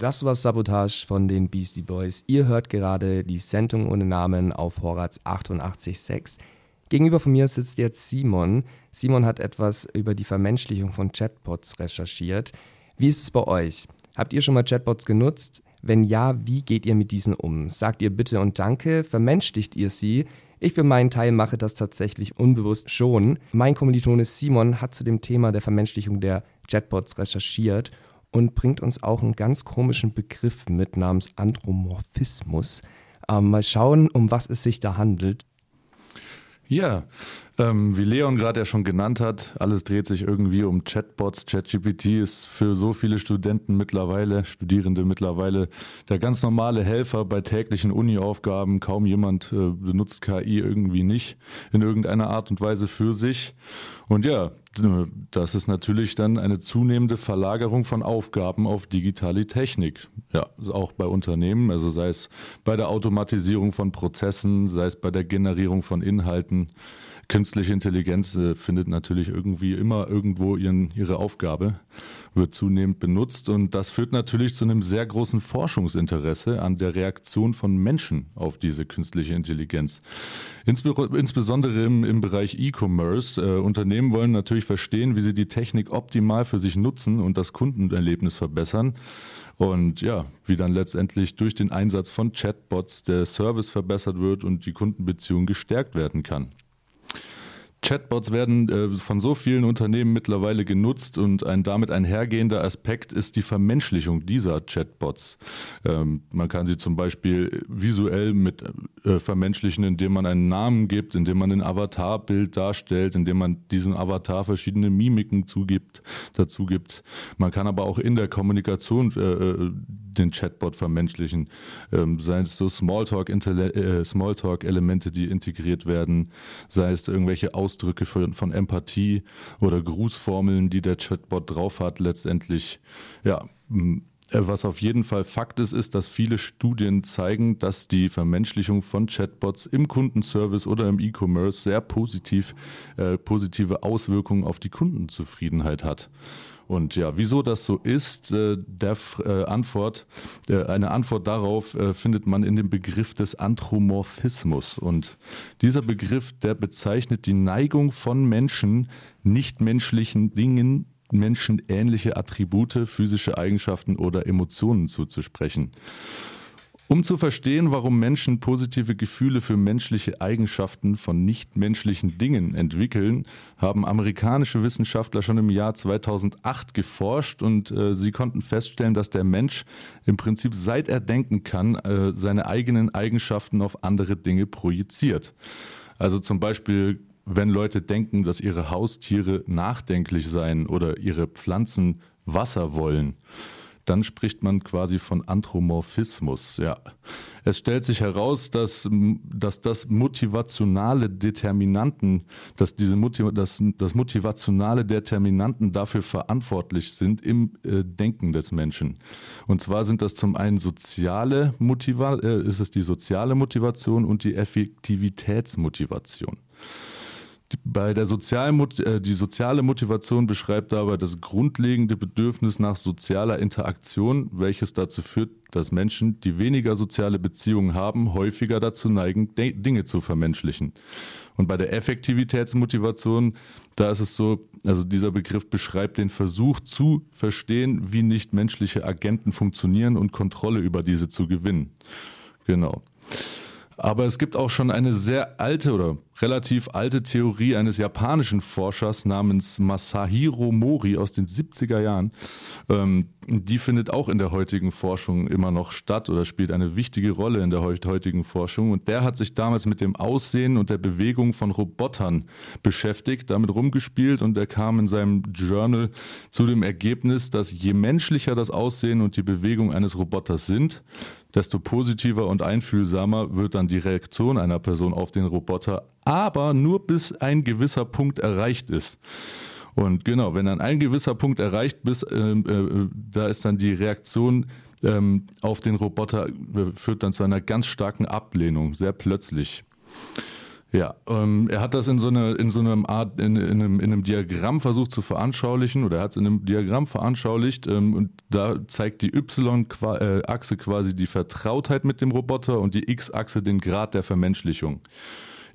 Das war Sabotage von den Beastie Boys. Ihr hört gerade die Sendung ohne Namen auf Horaz 88.6. Gegenüber von mir sitzt jetzt Simon. Simon hat etwas über die Vermenschlichung von Chatbots recherchiert. Wie ist es bei euch? Habt ihr schon mal Chatbots genutzt? Wenn ja, wie geht ihr mit diesen um? Sagt ihr bitte und danke? Vermenschlicht ihr sie? Ich für meinen Teil mache das tatsächlich unbewusst schon. Mein Kommilitone Simon hat zu dem Thema der Vermenschlichung der Chatbots recherchiert und bringt uns auch einen ganz komischen Begriff mit namens Andromorphismus. Ähm, mal schauen, um was es sich da handelt. Ja, ähm, wie Leon gerade ja schon genannt hat, alles dreht sich irgendwie um Chatbots. ChatGPT ist für so viele Studenten mittlerweile, Studierende mittlerweile, der ganz normale Helfer bei täglichen Uni-Aufgaben. Kaum jemand äh, benutzt KI irgendwie nicht in irgendeiner Art und Weise für sich. Und ja, das ist natürlich dann eine zunehmende Verlagerung von Aufgaben auf digitale Technik. Ja, auch bei Unternehmen, also sei es bei der Automatisierung von Prozessen, sei es bei der Generierung von Inhalten. Künstliche Intelligenz äh, findet natürlich irgendwie immer irgendwo ihren, ihre Aufgabe, wird zunehmend benutzt und das führt natürlich zu einem sehr großen Forschungsinteresse an der Reaktion von Menschen auf diese künstliche Intelligenz. insbesondere im, im Bereich E-Commerce. Äh, Unternehmen wollen natürlich verstehen, wie sie die Technik optimal für sich nutzen und das Kundenerlebnis verbessern. Und ja, wie dann letztendlich durch den Einsatz von Chatbots der Service verbessert wird und die Kundenbeziehung gestärkt werden kann. Chatbots werden äh, von so vielen Unternehmen mittlerweile genutzt und ein damit einhergehender Aspekt ist die Vermenschlichung dieser Chatbots. Ähm, man kann sie zum Beispiel visuell mit äh, vermenschlichen, indem man einen Namen gibt, indem man ein Avatarbild darstellt, indem man diesem Avatar verschiedene Mimiken zugibt, dazu gibt. Man kann aber auch in der Kommunikation äh, äh den Chatbot vermenschlichen, ähm, sei es so Smalltalk-Elemente, äh, Smalltalk die integriert werden, sei es irgendwelche Aus Ausdrücke von, von Empathie oder Grußformeln, die der Chatbot drauf hat, letztendlich, ja, was auf jeden Fall Fakt ist, ist, dass viele Studien zeigen, dass die Vermenschlichung von Chatbots im Kundenservice oder im E-Commerce sehr positiv, äh, positive Auswirkungen auf die Kundenzufriedenheit hat. Und ja, wieso das so ist, äh, der äh, Antwort, äh, eine Antwort darauf äh, findet man in dem Begriff des Anthropomorphismus. Und dieser Begriff, der bezeichnet die Neigung von Menschen, nichtmenschlichen Dingen menschenähnliche Attribute, physische Eigenschaften oder Emotionen zuzusprechen. Um zu verstehen, warum Menschen positive Gefühle für menschliche Eigenschaften von nichtmenschlichen Dingen entwickeln, haben amerikanische Wissenschaftler schon im Jahr 2008 geforscht und äh, sie konnten feststellen, dass der Mensch im Prinzip seit er denken kann, äh, seine eigenen Eigenschaften auf andere Dinge projiziert. Also zum Beispiel wenn Leute denken, dass ihre Haustiere nachdenklich seien oder ihre Pflanzen Wasser wollen dann spricht man quasi von Anthropomorphismus. Ja. Es stellt sich heraus, dass, dass das motivationale Determinanten, dass diese Motiv dass, das motivationale Determinanten dafür verantwortlich sind im äh, Denken des Menschen. Und zwar sind das zum einen soziale Motiva äh, ist es die soziale Motivation und die Effektivitätsmotivation. Bei der sozialen, äh, die soziale Motivation beschreibt dabei das grundlegende Bedürfnis nach sozialer Interaktion, welches dazu führt, dass Menschen, die weniger soziale Beziehungen haben, häufiger dazu neigen, Dinge zu vermenschlichen. Und bei der Effektivitätsmotivation, da ist es so, also dieser Begriff beschreibt den Versuch zu verstehen, wie nicht menschliche Agenten funktionieren und Kontrolle über diese zu gewinnen. Genau. Aber es gibt auch schon eine sehr alte oder relativ alte Theorie eines japanischen Forschers namens Masahiro Mori aus den 70er Jahren. Ähm, die findet auch in der heutigen Forschung immer noch statt oder spielt eine wichtige Rolle in der heutigen Forschung. Und der hat sich damals mit dem Aussehen und der Bewegung von Robotern beschäftigt, damit rumgespielt und er kam in seinem Journal zu dem Ergebnis, dass je menschlicher das Aussehen und die Bewegung eines Roboters sind, desto positiver und einfühlsamer wird dann die Reaktion einer Person auf den Roboter, aber nur bis ein gewisser Punkt erreicht ist. Und genau, wenn dann ein gewisser Punkt erreicht ist, äh, äh, da ist dann die Reaktion ähm, auf den Roboter, äh, führt dann zu einer ganz starken Ablehnung, sehr plötzlich. Ja, ähm, er hat das in so, eine, in so einem Art, in, in, einem, in einem Diagramm versucht zu veranschaulichen oder er hat es in einem Diagramm veranschaulicht ähm, und da zeigt die Y-Achse quasi die Vertrautheit mit dem Roboter und die X-Achse den Grad der Vermenschlichung.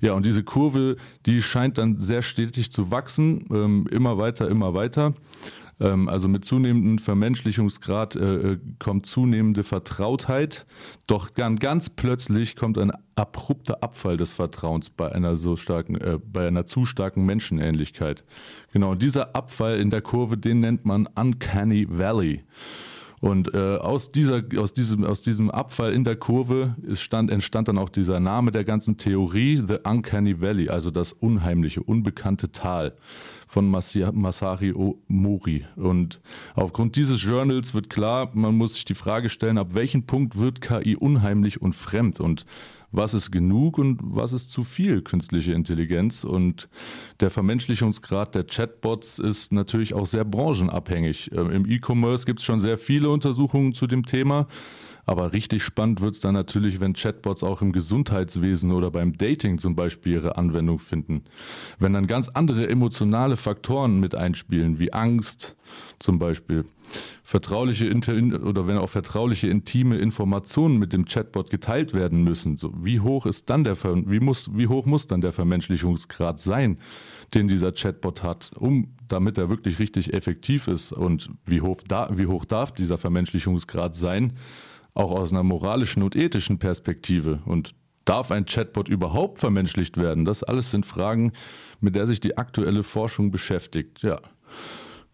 Ja, und diese Kurve, die scheint dann sehr stetig zu wachsen, ähm, immer weiter, immer weiter. Ähm, also mit zunehmendem Vermenschlichungsgrad äh, äh, kommt zunehmende Vertrautheit, doch ganz, ganz plötzlich kommt ein abrupter Abfall des Vertrauens bei einer so starken, äh, bei einer zu starken Menschenähnlichkeit. Genau, dieser Abfall in der Kurve, den nennt man Uncanny Valley. Und äh, aus, dieser, aus, diesem, aus diesem Abfall in der Kurve stand, entstand dann auch dieser Name der ganzen Theorie, The Uncanny Valley, also das unheimliche, unbekannte Tal von Masari Mori. Und aufgrund dieses Journals wird klar, man muss sich die Frage stellen, ab welchem Punkt wird KI unheimlich und fremd und was ist genug und was ist zu viel künstliche Intelligenz. Und der Vermenschlichungsgrad der Chatbots ist natürlich auch sehr branchenabhängig. Ähm, Im E-Commerce gibt es schon sehr viele Untersuchungen zu dem Thema. Aber richtig spannend wird es dann natürlich, wenn Chatbots auch im Gesundheitswesen oder beim Dating zum Beispiel ihre Anwendung finden. Wenn dann ganz andere emotionale Faktoren mit einspielen, wie Angst zum Beispiel, vertrauliche oder wenn auch vertrauliche intime Informationen mit dem Chatbot geteilt werden müssen, so wie hoch ist dann der wie muss wie hoch muss dann der Vermenschlichungsgrad sein, den dieser Chatbot hat, um damit er wirklich richtig effektiv ist und wie hoch da, wie hoch darf dieser Vermenschlichungsgrad sein? Auch aus einer moralischen und ethischen Perspektive. Und darf ein Chatbot überhaupt vermenschlicht werden? Das alles sind Fragen, mit der sich die aktuelle Forschung beschäftigt. Ja.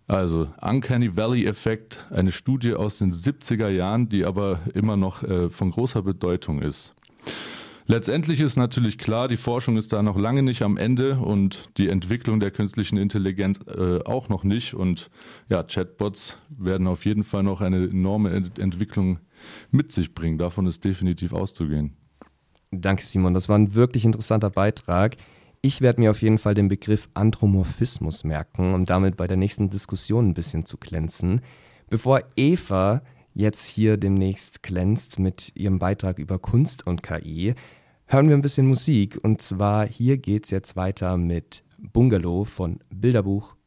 Also Uncanny Valley Effekt, eine Studie aus den 70er Jahren, die aber immer noch äh, von großer Bedeutung ist. Letztendlich ist natürlich klar, die Forschung ist da noch lange nicht am Ende und die Entwicklung der künstlichen Intelligenz äh, auch noch nicht. Und ja, Chatbots werden auf jeden Fall noch eine enorme Ent Entwicklung mit sich bringen. Davon ist definitiv auszugehen. Danke, Simon. Das war ein wirklich interessanter Beitrag. Ich werde mir auf jeden Fall den Begriff Anthropomorphismus merken, um damit bei der nächsten Diskussion ein bisschen zu glänzen. Bevor Eva jetzt hier demnächst glänzt mit ihrem Beitrag über Kunst und KI, hören wir ein bisschen Musik. Und zwar hier geht es jetzt weiter mit Bungalow von Bilderbuch